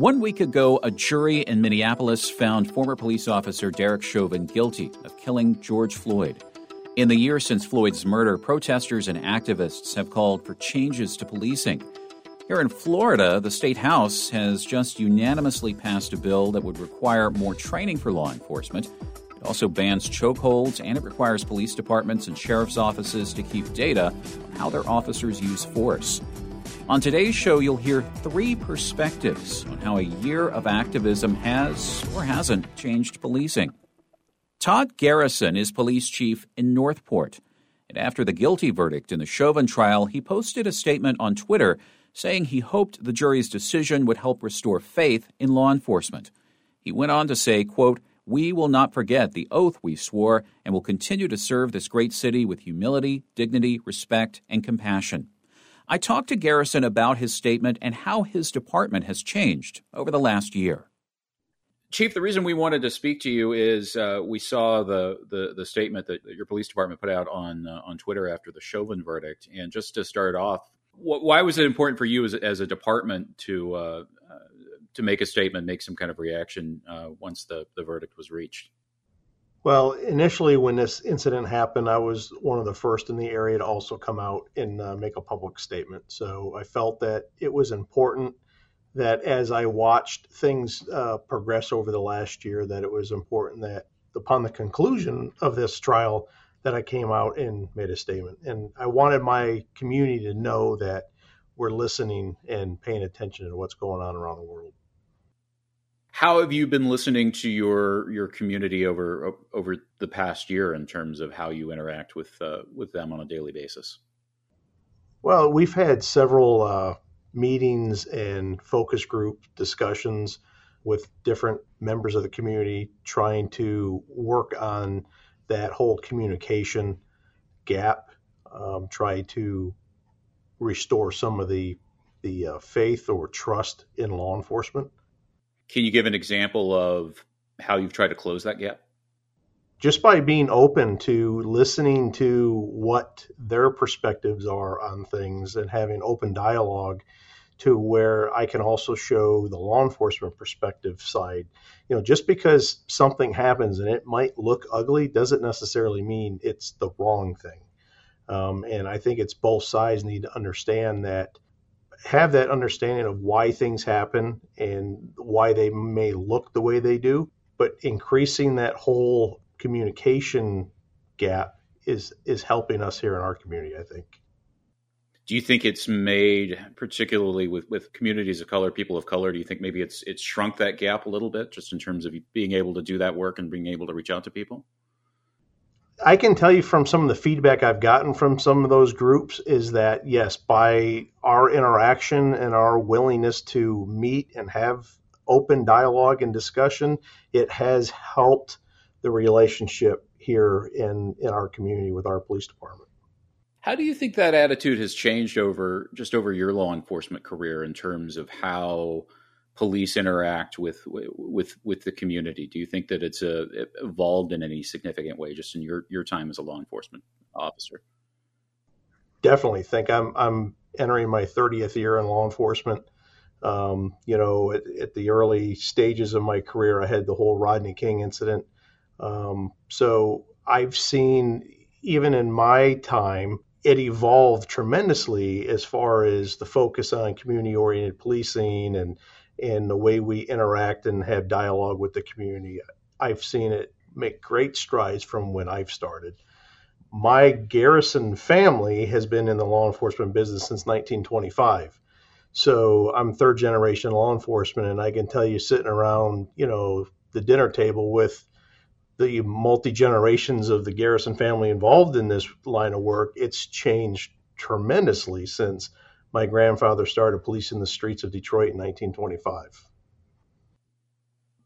One week ago, a jury in Minneapolis found former police officer Derek Chauvin guilty of killing George Floyd. In the year since Floyd's murder, protesters and activists have called for changes to policing. Here in Florida, the state house has just unanimously passed a bill that would require more training for law enforcement. It also bans chokeholds and it requires police departments and sheriff's offices to keep data on how their officers use force. On today's show, you'll hear three perspectives on how a year of activism has or hasn't changed policing. Todd Garrison is police chief in North Port. And after the guilty verdict in the Chauvin trial, he posted a statement on Twitter saying he hoped the jury's decision would help restore faith in law enforcement. He went on to say, quote, we will not forget the oath we swore and will continue to serve this great city with humility, dignity, respect, and compassion. I talked to Garrison about his statement and how his department has changed over the last year. Chief, the reason we wanted to speak to you is uh, we saw the, the, the statement that your police department put out on uh, on Twitter after the Chauvin verdict, and just to start off, why was it important for you as, as a department to uh, uh, to make a statement, make some kind of reaction uh, once the, the verdict was reached? Well, initially, when this incident happened, I was one of the first in the area to also come out and uh, make a public statement. So I felt that it was important that as I watched things uh, progress over the last year, that it was important that upon the conclusion of this trial, that I came out and made a statement. And I wanted my community to know that we're listening and paying attention to what's going on around the world. How have you been listening to your your community over over the past year in terms of how you interact with uh, with them on a daily basis? Well, we've had several uh, meetings and focus group discussions with different members of the community, trying to work on that whole communication gap, um, try to restore some of the the uh, faith or trust in law enforcement. Can you give an example of how you've tried to close that gap? Just by being open to listening to what their perspectives are on things and having open dialogue to where I can also show the law enforcement perspective side. You know, just because something happens and it might look ugly doesn't necessarily mean it's the wrong thing. Um, and I think it's both sides need to understand that, have that understanding of why things happen and why they may look the way they do, but increasing that whole communication gap is is helping us here in our community, I think. Do you think it's made particularly with, with communities of color people of color do you think maybe it's it's shrunk that gap a little bit just in terms of being able to do that work and being able to reach out to people i can tell you from some of the feedback i've gotten from some of those groups is that yes by our interaction and our willingness to meet and have open dialogue and discussion it has helped the relationship here in in our community with our police department. How do you think that attitude has changed over just over your law enforcement career in terms of how police interact with with with the community? Do you think that it's uh, evolved in any significant way just in your your time as a law enforcement officer? Definitely think I'm I'm entering my 30th year in law enforcement. Um, you know, at, at, the early stages of my career, I had the whole Rodney King incident. Um, so I've seen, even in my time, it evolved tremendously as far as the focus on community oriented policing and and the way we interact and have dialogue with the community. I've seen it make great strides from when I've started. My Garrison family has been in the law enforcement business since 1925. So I'm third generation law enforcement, and I can tell you, sitting around, you know, the dinner table with the multi generations of the Garrison family involved in this line of work, it's changed tremendously since my grandfather started policing the streets of Detroit in 1925.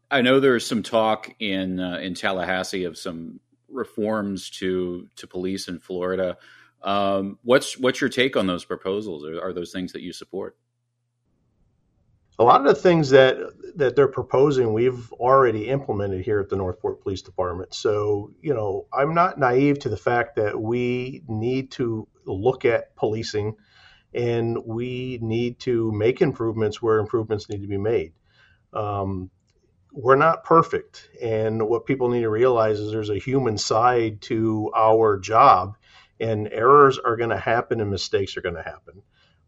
I know there's some talk in uh, in Tallahassee of some reforms to to police in Florida. Um, what's what's your take on those proposals? Are, are, those things that you support? A lot of the things that that they're proposing, we've already implemented here at the North Port Police Department. So, you know, I'm not naive to the fact that we need to look at policing and we need to make improvements where improvements need to be made. Um, we're not perfect. And what people need to realize is there's a human side to our job, and errors are going to happen and mistakes are going to happen.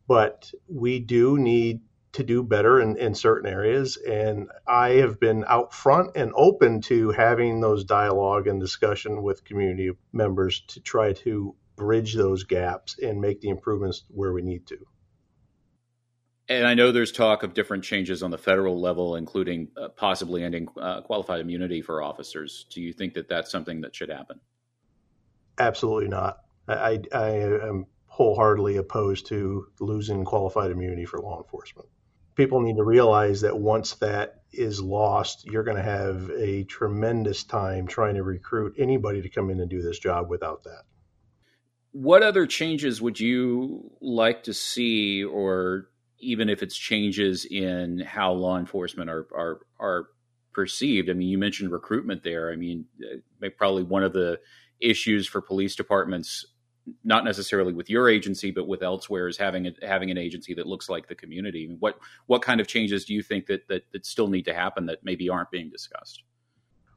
But we do need to do better in, in certain areas. And I have been out front and open to having those dialogue and discussion with community members to try to bridge those gaps and make the improvements where we need to. And I know there's talk of different changes on the federal level, including uh, possibly ending uh, qualified immunity for officers. Do you think that that's something that should happen? Absolutely not. I, I am wholeheartedly opposed to losing qualified immunity for law enforcement. People need to realize that once that is lost, you're going to have a tremendous time trying to recruit anybody to come in and do this job without that. What other changes would you like to see or even if it's changes in how law enforcement are are are perceived. I mean, you mentioned recruitment there. I mean, uh, probably one of the issues for police departments, not necessarily with your agency, but with elsewhere, is having a, having an agency that looks like the community. What what kind of changes do you think that, that that still need to happen that maybe aren't being discussed?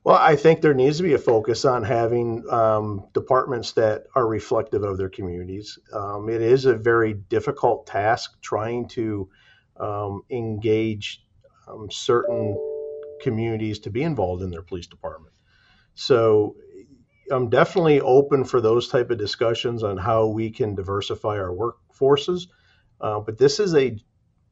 Well, I think there needs to be a focus on having um, departments that are reflective of their communities. Um, it is a very difficult task trying to um, engage um, certain communities to be involved in their police department. So I'm definitely open for those type of discussions on how we can diversify our workforces. Uh, but this is a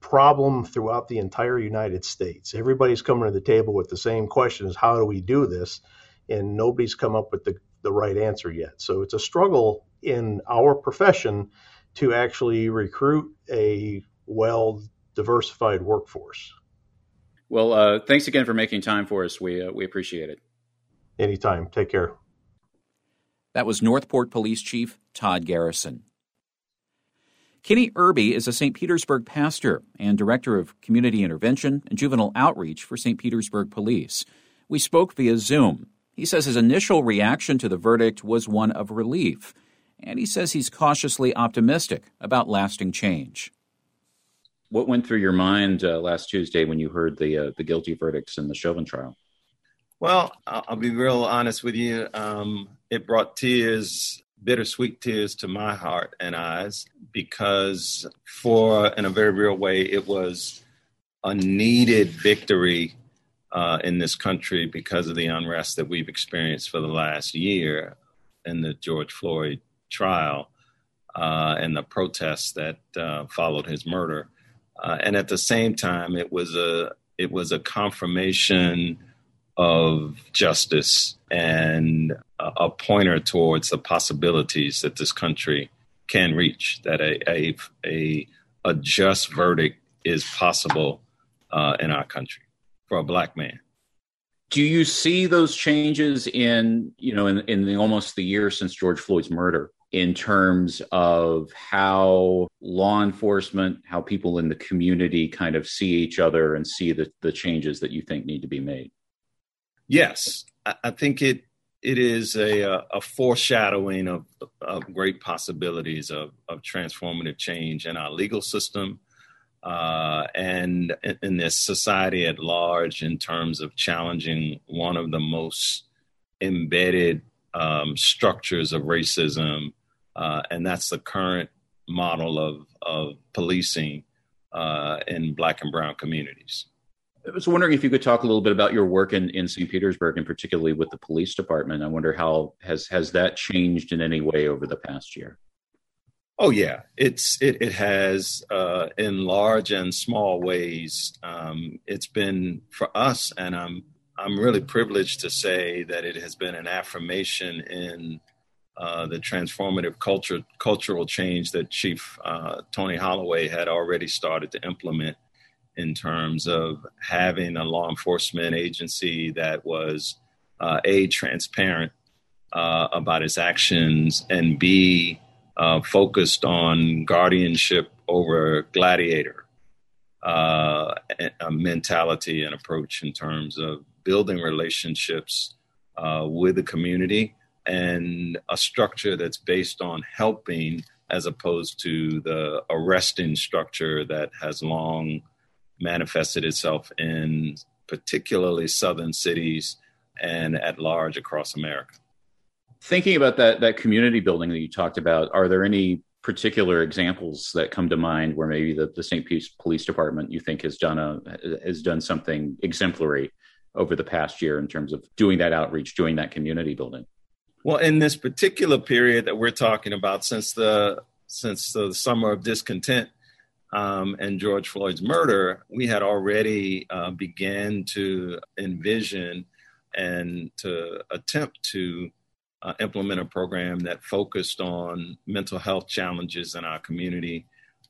problem throughout the entire United States. Everybody's coming to the table with the same question is how do we do this? And nobody's come up with the, the right answer yet. So it's a struggle in our profession to actually recruit a well diversified workforce. Well, uh, thanks again for making time for us. We, uh, we appreciate it. Anytime. Take care. That was North Port Police Chief Todd Garrison. Kenny Irby is a St. Petersburg pastor and director of community intervention and juvenile outreach for St. Petersburg Police. We spoke via Zoom. He says his initial reaction to the verdict was one of relief, and he says he's cautiously optimistic about lasting change. What went through your mind uh, last Tuesday when you heard the uh, the guilty verdicts in the Chauvin trial? Well, I'll be real honest with you. Um, it brought tears bittersweet tears to my heart and eyes because, for in a very real way, it was a needed victory uh, in this country because of the unrest that we've experienced for the last year in the George Floyd trial uh, and the protests that uh, followed his murder. Uh, and at the same time, it was a it was a confirmation of justice and a pointer towards the possibilities that this country can reach, that a, a, a, a just verdict is possible uh, in our country for a black man. Do you see those changes in, you know, in, in the, almost the year since George Floyd's murder in terms of how law enforcement, how people in the community kind of see each other and see the, the changes that you think need to be made? Yes, I think it it is a, a foreshadowing of, of great possibilities of, of transformative change in our legal system uh, and in, in this society at large in terms of challenging one of the most embedded um, structures of racism, uh, and that's the current model of, of policing uh, in Black and Brown communities. I was wondering if you could talk a little bit about your work in, in St. Petersburg and particularly with the police department. I wonder how has has that changed in any way over the past year? Oh yeah, it's it it has uh, in large and small ways. Um, it's been for us, and I'm I'm really privileged to say that it has been an affirmation in uh, the transformative culture cultural change that Chief uh, Tony Holloway had already started to implement in terms of having a law enforcement agency that was uh, a transparent uh, about its actions and b uh, focused on guardianship over gladiator uh, mentality and approach in terms of building relationships uh, with the community and a structure that's based on helping as opposed to the arresting structure that has long manifested itself in particularly southern cities and at large across America. Thinking about that that community building that you talked about, are there any particular examples that come to mind where maybe the, the St. Pete Police Department you think has done a has done something exemplary over the past year in terms of doing that outreach, doing that community building? Well, in this particular period that we're talking about, since the since the summer of discontent um, and George Floyd's murder, we had already uh, began to envision and to attempt to uh, implement a program that focused on mental health challenges in our community.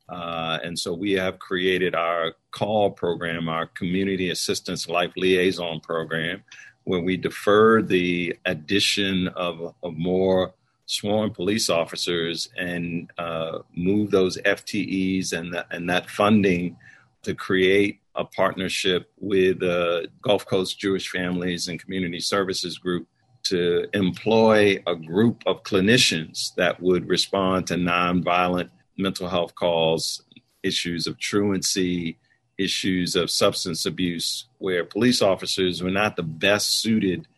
Uh, and so we have created our call program, our community assistance life liaison program, where we defer the addition of, of more sworn police officers and uh, move those FTEs and, and that funding to create a partnership with the Gulf Coast Jewish Families and Community Services Group to employ a group of clinicians that would respond to nonviolent mental health calls, issues of truancy, issues of substance abuse where police officers were not the best suited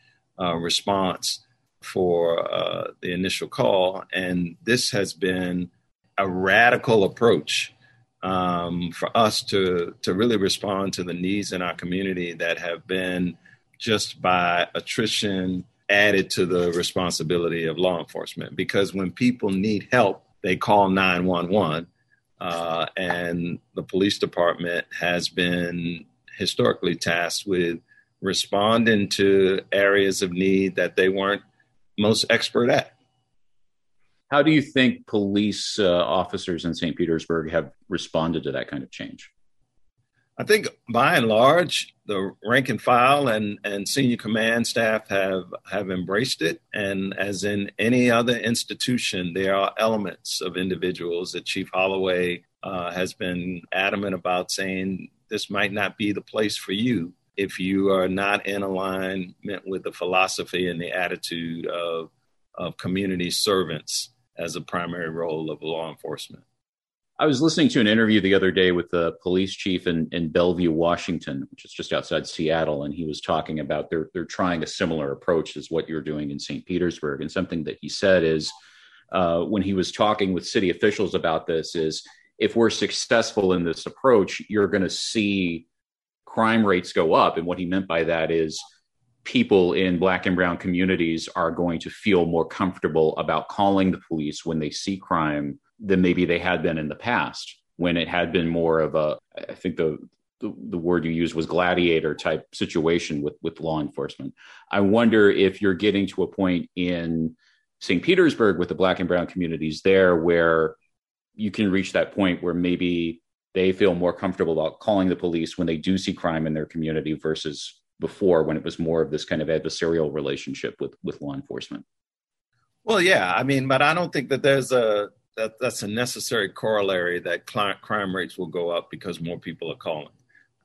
uh, response for uh, the initial call. And this has been a radical approach um, for us to, to really respond to the needs in our community that have been just by attrition added to the responsibility of law enforcement. Because when people need help, they call 911 uh, and the police department has been historically tasked with responding to areas of need that they weren't most expert at. How do you think police uh, officers in St. Petersburg have responded to that kind of change? I think by and large, the rank and file and, and senior command staff have, have embraced it. And as in any other institution, there are elements of individuals that Chief Holloway uh, has been adamant about saying this might not be the place for you if you are not in alignment with the philosophy and the attitude of, of community servants as a primary role of law enforcement. I was listening to an interview the other day with the police chief in, in Bellevue, Washington, which is just outside Seattle, and he was talking about they're they're trying a similar approach as what you're doing in St. Petersburg. And something that he said is uh, when he was talking with city officials about this is if we're successful in this approach, you're going to see crime rates go up. And what he meant by that is people in black and brown communities are going to feel more comfortable about calling the police when they see crime than maybe they had been in the past when it had been more of a i think the the, the word you used was gladiator type situation with with law enforcement i wonder if you're getting to a point in st petersburg with the black and brown communities there where you can reach that point where maybe they feel more comfortable about calling the police when they do see crime in their community versus before when it was more of this kind of adversarial relationship with with law enforcement well yeah i mean but i don't think that there's a that that's a necessary corollary that crime rates will go up because more people are calling.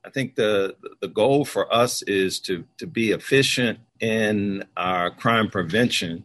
I think the the goal for us is to to be efficient in our crime prevention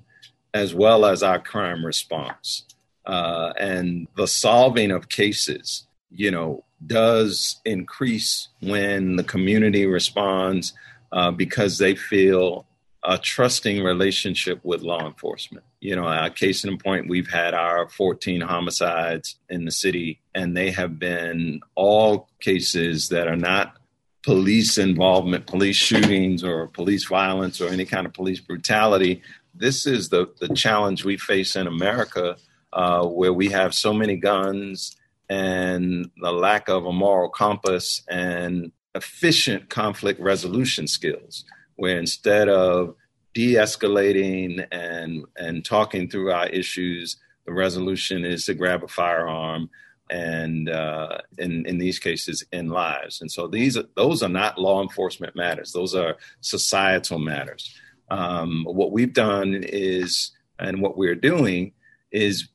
as well as our crime response, uh, and the solving of cases. You know, does increase when the community responds uh, because they feel a trusting relationship with law enforcement. You know, a case in point, we've had our 14 homicides in the city, and they have been all cases that are not police involvement, police shootings, or police violence, or any kind of police brutality. This is the, the challenge we face in America, uh, where we have so many guns and the lack of a moral compass and efficient conflict resolution skills where instead of de-escalating and and talking through our issues, the resolution is to grab a firearm and uh, in in these cases in lives. And so these those are not law enforcement matters; those are societal matters. Um, what we've done is, and what we're doing is,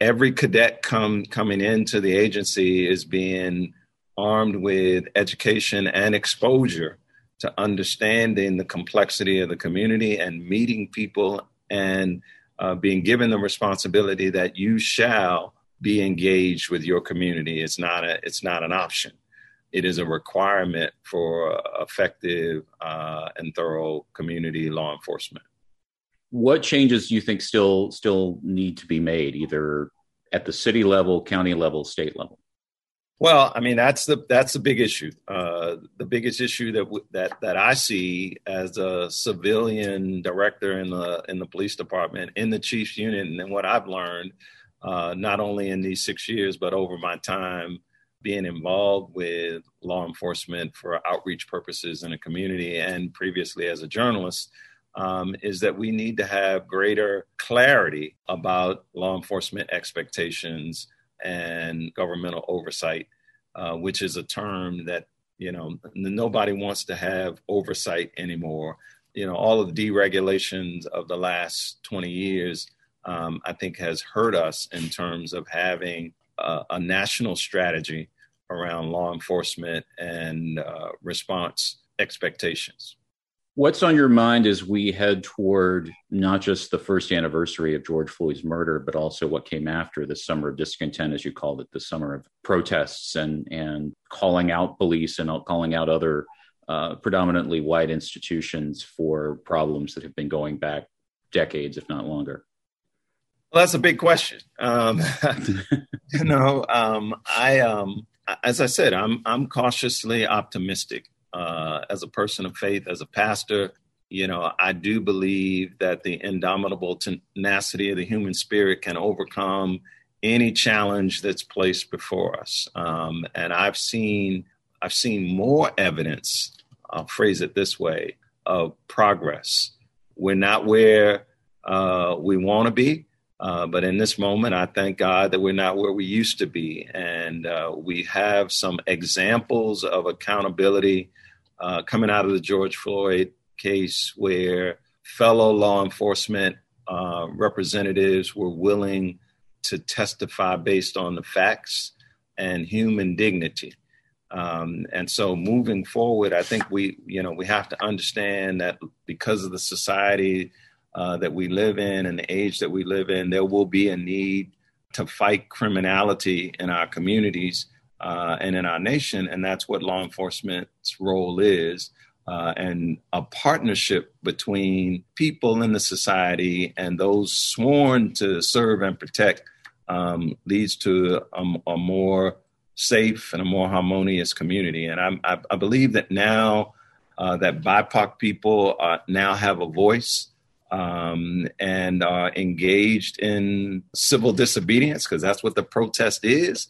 every cadet come coming into the agency is being armed with education and exposure to understanding the complexity of the community and meeting people and uh, being given the responsibility that you shall be engaged with your community. It's not a, it's not an option. It is a requirement for effective uh, and thorough community law enforcement. What changes do you think still still need to be made, either at the city level, county level, state level? Well, I mean that's the that's the big issue. Uh, the biggest issue that that that I see as a civilian director in the in the police department in the chiefs unit, and what I've learned, uh, not only in these six years but over my time being involved with law enforcement for outreach purposes in a community, and previously as a journalist, um, is that we need to have greater clarity about law enforcement expectations and governmental oversight, uh, which is a term that you know nobody wants to have oversight anymore. You know, all of the deregulations of the last 20 years, um, I think, has hurt us in terms of having a, a national strategy around law enforcement and uh, response expectations. What's on your mind as we head toward not just the first anniversary of George Floyd's murder, but also what came after the summer of discontent, as you called it, the summer of protests and and calling out police and calling out other uh, predominantly white institutions for problems that have been going back decades, if not longer? Well, that's a big question. Um, you know, um, I um, as I said, I'm I'm cautiously optimistic uh, as a person of faith, as a pastor, you know, I do believe that the indomitable tenacity of the human spirit can overcome any challenge that's placed before us. Um, and I've seen I've seen more evidence. I'll phrase it this way: of progress. We're not where uh, we want to be, uh, but in this moment, I thank God that we're not where we used to be, and uh, we have some examples of accountability uh, coming out of the George Floyd case where fellow law enforcement uh, representatives were willing to testify based on the facts and human dignity. Um, and so moving forward, I think we, you know, we have to understand that because of the society uh, that we live in and the age that we live in, there will be a need to fight criminality in our communities uh, and in our nation, and that's what law enforcement's role is. Uh, and a partnership between people in the society and those sworn to serve and protect um, leads to a, a, more safe and a more harmonious community. And I, I, I believe that now uh, that BIPOC people uh, now have a voice um, and are engaged in civil disobedience, because that's what the protest is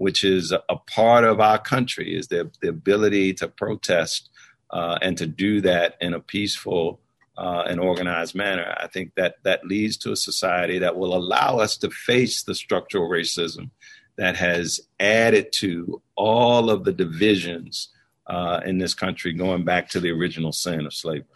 which is a part of our country, is the, the ability to protest uh, and to do that in a peaceful uh, and organized manner. I think that that leads to a society that will allow us to face the structural racism that has added to all of the divisions uh, in this country, going back to the original sin of slavery.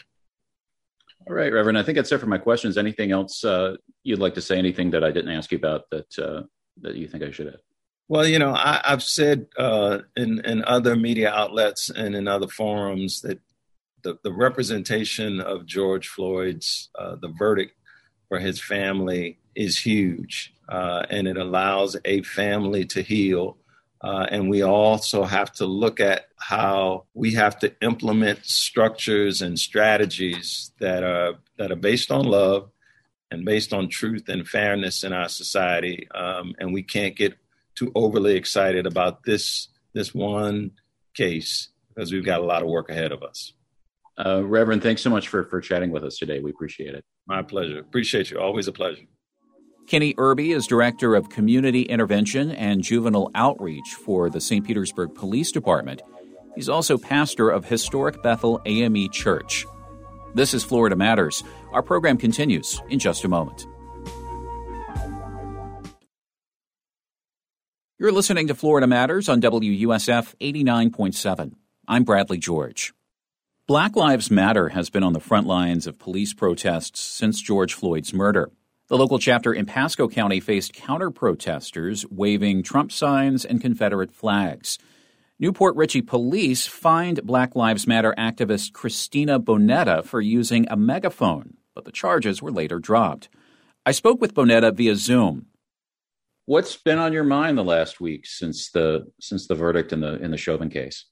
All right, Reverend. I think that's it for my questions. Anything else uh, you'd like to say? Anything that I didn't ask you about that uh, that you think I should have? Well, you know, I, have said uh, in in other media outlets and in other forums that the, the representation of George Floyd's uh, the verdict for his family is huge, uh, and it allows a family to heal. Uh, and we also have to look at how we have to implement structures and strategies that are that are based on love and based on truth and fairness in our society. Um, and we can't get too overly excited about this this one case because we've got a lot of work ahead of us. Uh, Reverend, thanks so much for for chatting with us today. We appreciate it. My pleasure. Appreciate you. Always a pleasure. Kenny Irby is Director of Community Intervention and Juvenile Outreach for the St. Petersburg Police Department. He's also pastor of Historic Bethel AME Church. This is Florida Matters. Our program continues in just a moment. You're listening to Florida Matters on WUSF 89.7. I'm Bradley George. Black Lives Matter has been on the front lines of police protests since George Floyd's murder. The local chapter in Pasco County faced counter protesters waving Trump signs and Confederate flags. New Port Richey police fined Black Lives Matter activist Christina Bonetta for using a megaphone, but the charges were later dropped. I spoke with Bonetta via Zoom. What's been on your mind the last week since the since the verdict in the in the Chauvin case?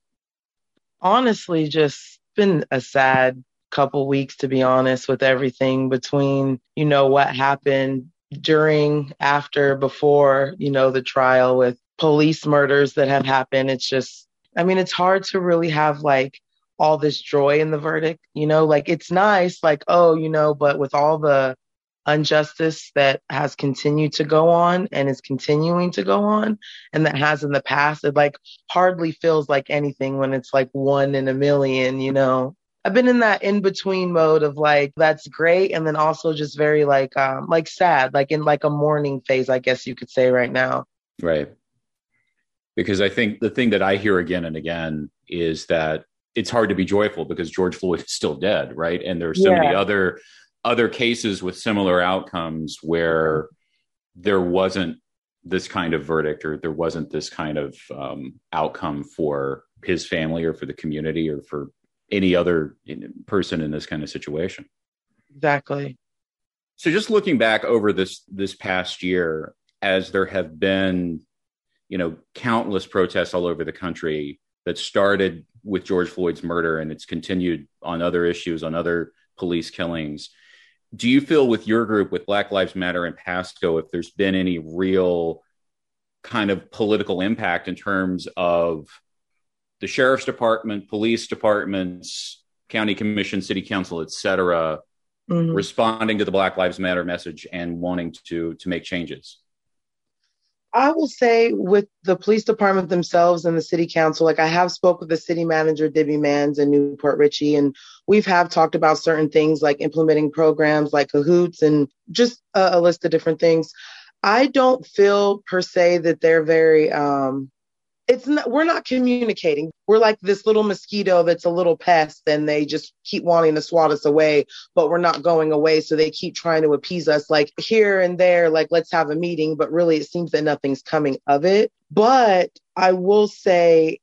Honestly, just been a sad couple weeks to be honest with everything between you know what happened during after before you know the trial with police murders that have happened. It's just i mean it's hard to really have like all this joy in the verdict you know? Like it's nice like oh you know but with all the injustice that has continued to go on and is continuing to go on and that has in the past it like hardly feels like anything when it's like one in a million you know i've been in that in between mode of like that's great and then also just very like um like sad like in like a mourning phase i guess you could say right now. Right. Because i think the thing that i hear again and again is that it's hard to be joyful because george floyd is still dead right? And there's so yeah. many other other cases with similar outcomes where there wasn't this kind of verdict or there wasn't this kind of um, outcome for his family or for the community or for any other person in this kind of situation. Exactly. So just looking back over this this past year as there have been you know countless protests all over the country that started with george floyd's murder and it's continued on other issues on other police killings do you feel with your group with black lives matter and pasco if there's been any real kind of political impact in terms of the sheriff's department police departments county commission city council et cetera mm-hmm. responding to the black lives matter message and wanting to to make changes I will say with the police department themselves and the city council, like I have spoke with the city manager, Debbie Manns in New Port Richey, and we've have talked about certain things like implementing programs like cahoots and just a, a list of different things. I don't feel per se that they're very um, it's not, we're not communicating. We're like this little mosquito that's a little pest and they just keep wanting to swat us away, but we're not going away. So they keep trying to appease us like here and there, like let's have a meeting, but really it seems that nothing's coming of it. But I will say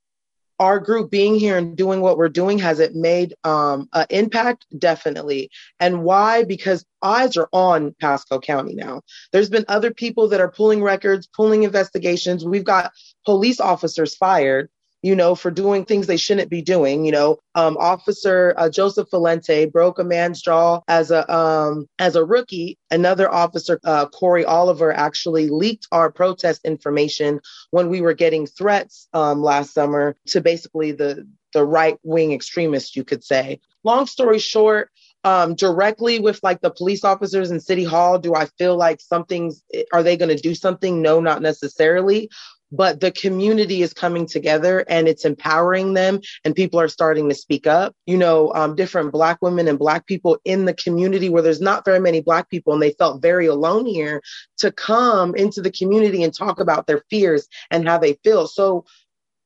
our group being here and doing what we're doing has it made um, an impact? Definitely. And why? Because eyes are on pasco county now. There's been other people that are pulling records pulling investigations. We've got police officers fired you know, for doing things they shouldn't be doing. You know, um, Officer uh, Joseph Valente broke a man's jaw as a um, as a rookie. Another officer, uh, Corey Oliver, actually leaked our protest information when we were getting threats um, last summer to basically the the right wing extremists, you could say. Long story short, um, directly with like the police officers in City Hall, do I feel like something's, are they going to do something? No, not necessarily but the community is coming together and it's empowering them and people are starting to speak up you know um, different black women and black people in the community where there's not very many black people and they felt very alone here to come into the community and talk about their fears and how they feel so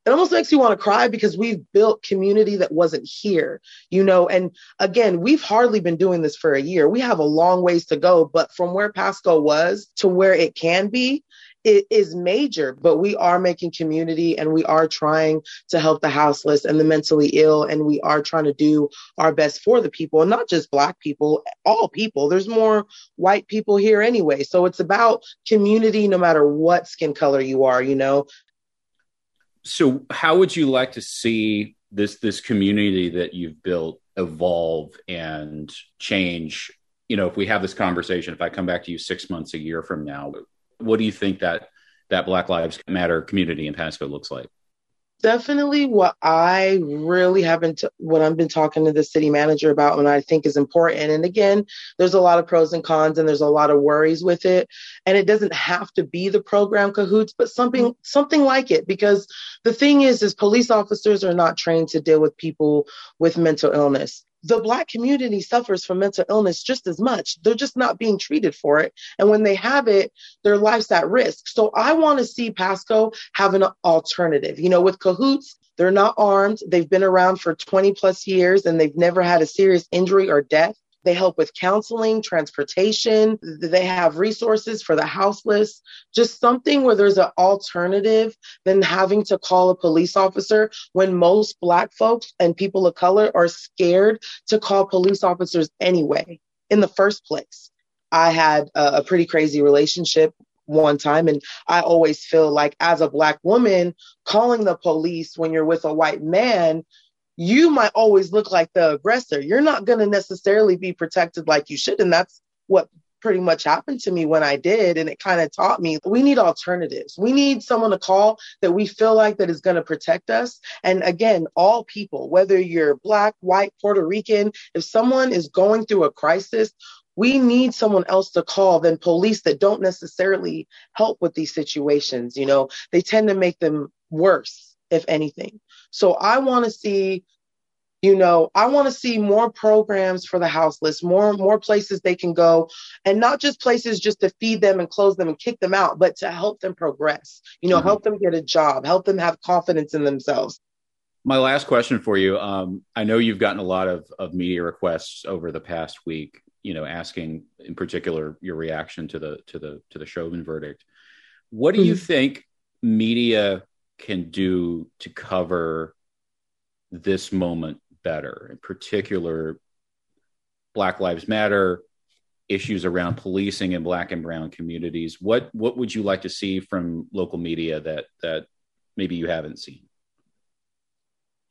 it almost makes you want to cry because we've built community that wasn't here, you know. And again, we've hardly been doing this for a year. We have a long ways to go, but from where Pasco was to where it can be, is major, but we are making community and we are trying to help the houseless and the mentally ill. And we are trying to do our best for the people and not just Black people, all people. There's more white people here anyway. So it's about community no matter what skin color you are, you know? So, how would you like to see this this community that you've built evolve and change you know if we have this conversation if i come back to you six months a year from now what do you think that that Black Lives Matter community in Pasco looks like? Definitely, what I really have been, t- what I've been talking to the city manager about, and I think is important. And again, there's a lot of pros and cons, and there's a lot of worries with it. And it doesn't have to be the program cahoots, but something, something like it. Because the thing is, is police officers are not trained to deal with people with mental illness the black community suffers from mental illness just as much. They're just not being treated for it. And when they have it, their life's at risk. So I want to see Pasco have an alternative. You know, with cahoots, they're not armed. They've been around for 20 plus years and they've never had a serious injury or death. They help with counseling, transportation. They have resources for the houseless. Just something where there's an alternative than having to call a police officer when most Black folks and people of color are scared to call police officers anyway in the first place. I had a, a pretty crazy relationship one time. And I always feel like, as a Black woman, calling the police when you're with a white man you might always look like the aggressor. You're not going to necessarily be protected like you should. And that's what pretty much happened to me when I did. And it kind of taught me we need alternatives. We need someone to call that we feel like that is going to protect us. And again, all people, whether you're black, white, Puerto Rican, if someone is going through a crisis, we need someone else to call than police that don't necessarily help with these situations. You know, they tend to make them worse, if anything. So I want to see, you know, I want to see more programs for the houseless, more more places they can go, and not just places just to feed them and close them and kick them out, but to help them progress. You know, mm-hmm. help them get a job, help them have confidence in themselves. My last question for you. Um, I know you've gotten a lot of, of media requests over the past week. You know, asking in particular your reaction to the to the to the Chauvin verdict. What do mm-hmm. you think media can do to cover this moment better, in particular, Black Lives Matter, issues around policing in Black and Brown communities. What what would you like to see from local media that that maybe you haven't seen?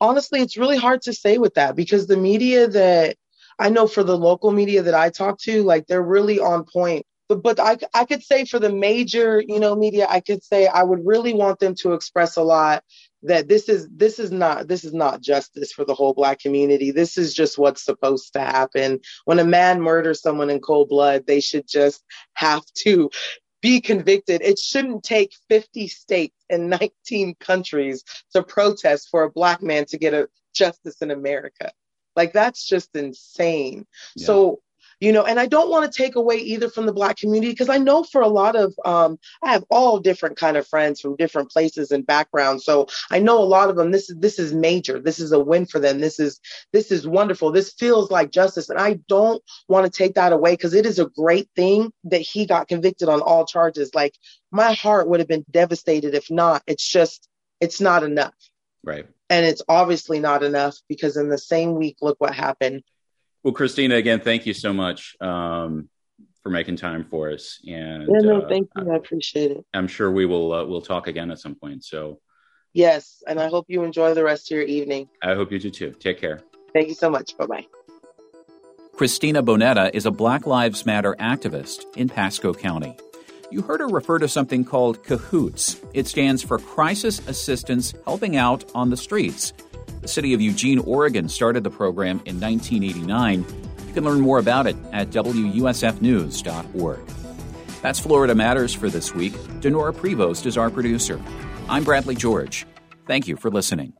Honestly, it's really hard to say with that because the media that I know for the local media that I talk to, like they're really on point but but I, I could say for the major you know media i could say i would really want them to express a lot that this is this is not this is not justice for the whole black community. This is just what's supposed to happen. When a man murders someone in cold blood they should just have to be convicted. It shouldn't take 50 states and 19 countries to protest for a black man to get a justice in america. Like that's just insane. Yeah. so you know and i don't want to take away either from the black community because i know for a lot of um, i have all different kind of friends from different places and backgrounds so i know a lot of them this is this is major. This is a win for them. This is this is wonderful. This feels like justice and i don't want to take that away because it is a great thing that he got convicted on all charges. Like my heart would have been devastated if not. It's just it's not enough. Right. And it's obviously not enough because in the same week look what happened well, Christina, again, thank you so much um, for making time for us. And yeah, no, uh, thank you. I appreciate it. I'm sure we will uh, we'll talk again at some point. So yes, and I hope you enjoy the rest of your evening. I hope you do too. Take care. Thank you so much. Bye bye. Christina Bonetta is a Black Lives Matter activist in Pasco County. You heard her refer to something called CAHOOTS. It stands for Crisis Assistance Helping Out on the Streets. The city of Eugene, Oregon started the program in 1989. You can learn more about it at WUSFnews.org. That's Florida Matters for this week. Dinorah Prevost is our producer. I'm Bradley George. Thank you for listening.